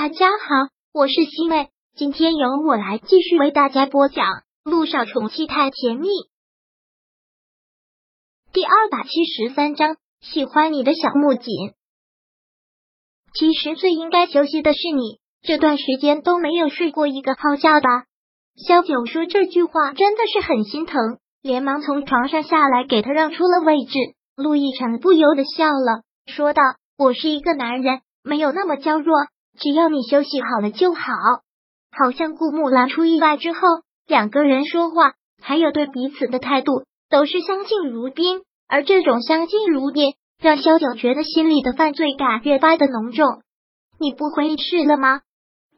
大家好，我是西妹，今天由我来继续为大家播讲《路上宠妻太甜蜜》第二百七十三章。喜欢你的小木槿。其实最应该休息的是你，这段时间都没有睡过一个好觉吧？萧九说这句话真的是很心疼，连忙从床上下来给他让出了位置。陆亦辰不由得笑了，说道：“我是一个男人，没有那么娇弱。”只要你休息好了就好。好像顾木兰出意外之后，两个人说话还有对彼此的态度都是相敬如宾，而这种相敬如宾让萧九觉得心里的犯罪感越发的浓重。你不回去了吗？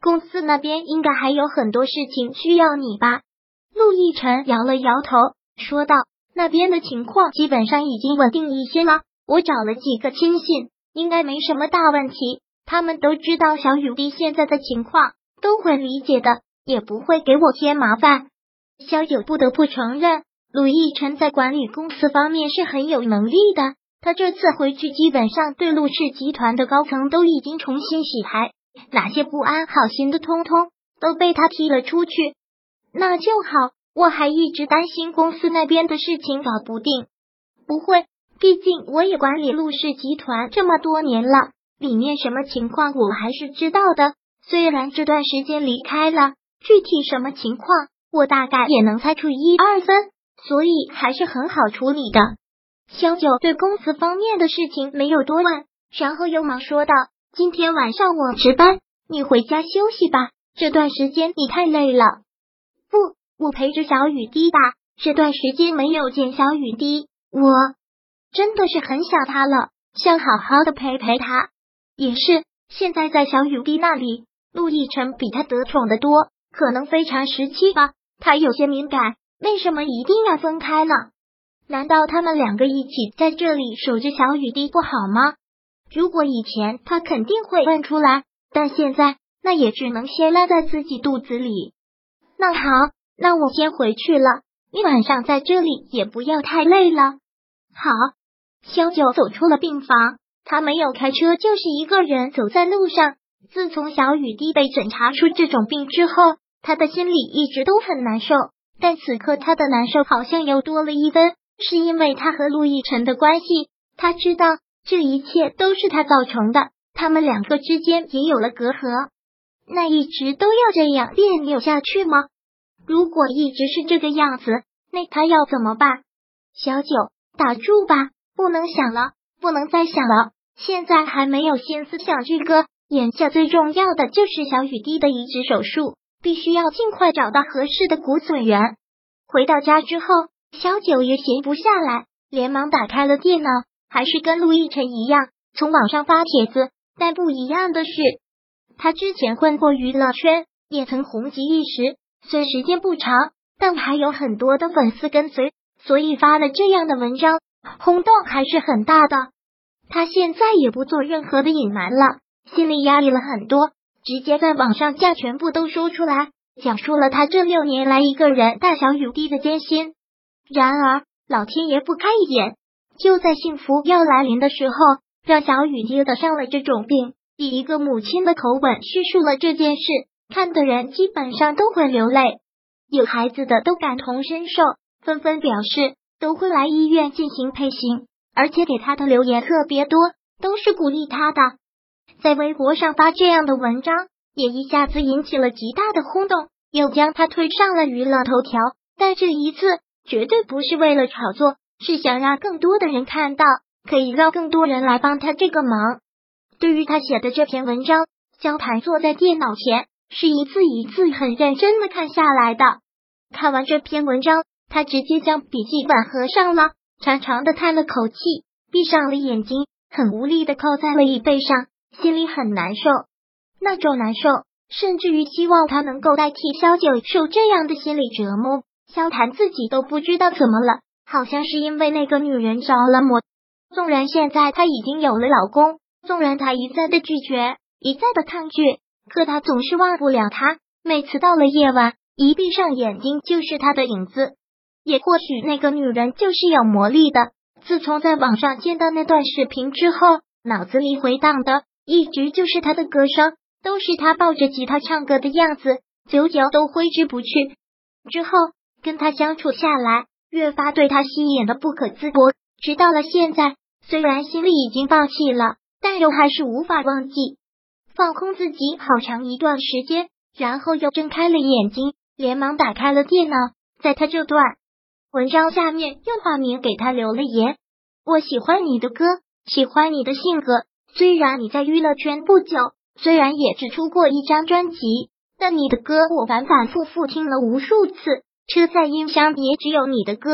公司那边应该还有很多事情需要你吧？陆亦辰摇了摇头，说道：“那边的情况基本上已经稳定一些了，我找了几个亲信，应该没什么大问题。”他们都知道小雨滴现在的情况，都会理解的，也不会给我添麻烦。萧九不得不承认，陆亦辰在管理公司方面是很有能力的。他这次回去，基本上对陆氏集团的高层都已经重新洗牌，哪些不安好心的，通通都被他踢了出去。那就好，我还一直担心公司那边的事情搞不定。不会，毕竟我也管理陆氏集团这么多年了。里面什么情况我还是知道的，虽然这段时间离开了，具体什么情况我大概也能猜出一二分，所以还是很好处理的。萧九对公司方面的事情没有多问，然后又忙说道：“今天晚上我值班，你回家休息吧。这段时间你太累了。”不，我陪着小雨滴吧。这段时间没有见小雨滴，我真的是很想他了，想好好的陪陪他。也是，现在在小雨滴那里，陆亦辰比他得宠的多，可能非常时期吧。他有些敏感，为什么一定要分开呢？难道他们两个一起在这里守着小雨滴不好吗？如果以前他肯定会问出来，但现在那也只能先拉在自己肚子里。那好，那我先回去了，你晚上在这里也不要太累了。好，萧九走出了病房。他没有开车，就是一个人走在路上。自从小雨滴被诊查出这种病之后，他的心里一直都很难受。但此刻他的难受好像又多了一分，是因为他和陆亦辰的关系。他知道这一切都是他造成的，他们两个之间也有了隔阂。那一直都要这样别扭下去吗？如果一直是这个样子，那他要怎么办？小九，打住吧，不能想了。不能再想了，现在还没有心思想这个。眼下最重要的就是小雨滴的移植手术，必须要尽快找到合适的骨髓源。回到家之后，小九也闲不下来，连忙打开了电脑，还是跟陆亦辰一样，从网上发帖子。但不一样的是，他之前混过娱乐圈，也曾红极一时，虽时间不长，但还有很多的粉丝跟随，所以发了这样的文章。轰动还是很大的，他现在也不做任何的隐瞒了，心里压力了很多，直接在网上将全部都说出来，讲述了他这六年来一个人大小雨滴的艰辛。然而老天爷不开眼，就在幸福要来临的时候，让小雨滴得上了这种病。以一个母亲的口吻叙述了这件事，看的人基本上都会流泪，有孩子的都感同身受，纷纷表示。都会来医院进行配型，而且给他的留言特别多，都是鼓励他的。在微博上发这样的文章，也一下子引起了极大的轰动，又将他推上了娱乐头条。但这一次绝对不是为了炒作，是想让更多的人看到，可以让更多人来帮他这个忙。对于他写的这篇文章，江谈坐在电脑前，是一字一字很认真的看下来的。看完这篇文章。他直接将笔记本合上了，长长的叹了口气，闭上了眼睛，很无力的靠在了椅背上，心里很难受。那种难受，甚至于希望他能够代替萧九受这样的心理折磨。萧谈自己都不知道怎么了，好像是因为那个女人着了魔。纵然现在他已经有了老公，纵然他一再的拒绝，一再的抗拒，可他总是忘不了他。每次到了夜晚，一闭上眼睛就是他的影子。也或许那个女人就是有魔力的。自从在网上见到那段视频之后，脑子里回荡的一直就是她的歌声。都是她抱着吉他唱歌的样子，久久都挥之不去。之后跟他相处下来，越发对他吸引的不可自拔。直到了现在，虽然心里已经放弃了，但又还是无法忘记，放空自己好长一段时间，然后又睁开了眼睛，连忙打开了电脑，在他这段文章下面用化名给他留了言：“我喜欢你的歌，喜欢你的性格。虽然你在娱乐圈不久，虽然也只出过一张专辑。”但你的歌我反反复复听了无数次，车载音箱也只有你的歌。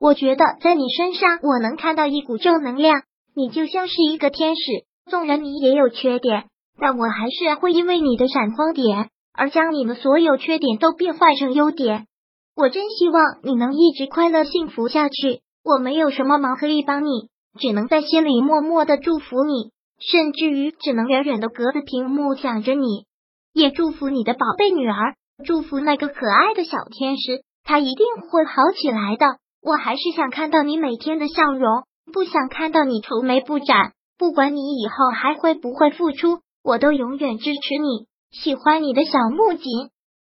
我觉得在你身上我能看到一股正能量，你就像是一个天使。纵然你也有缺点，但我还是会因为你的闪光点而将你的所有缺点都变换成优点。我真希望你能一直快乐幸福下去。我没有什么忙可以帮你，只能在心里默默的祝福你，甚至于只能远远的隔着屏幕想着你。也祝福你的宝贝女儿，祝福那个可爱的小天使，他一定会好起来的。我还是想看到你每天的笑容，不想看到你愁眉不展。不管你以后还会不会付出，我都永远支持你。喜欢你的小木槿，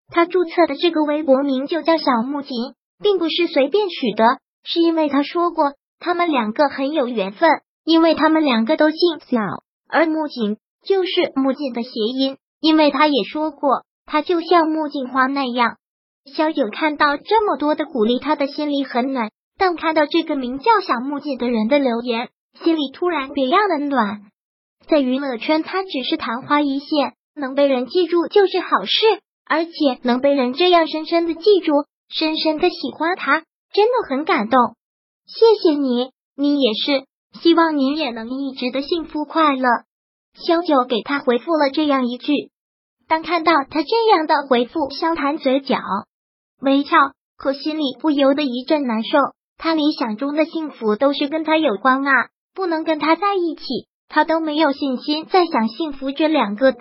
他注册的这个微博名就叫小木槿，并不是随便取的，是因为他说过他们两个很有缘分，因为他们两个都姓小，而木槿就是木槿的谐音。因为他也说过，他就像木槿花那样。小九看到这么多的鼓励，他的心里很暖。但看到这个名叫小木槿的人的留言，心里突然别样的暖。在娱乐圈，他只是昙花一现，能被人记住就是好事。而且能被人这样深深的记住，深深的喜欢他，真的很感动。谢谢你，你也是。希望您也能一直的幸福快乐。萧九给他回复了这样一句。当看到他这样的回复，萧谈嘴角微翘，可心里不由得一阵难受。他理想中的幸福都是跟他有关啊，不能跟他在一起，他都没有信心再想幸福这两个字。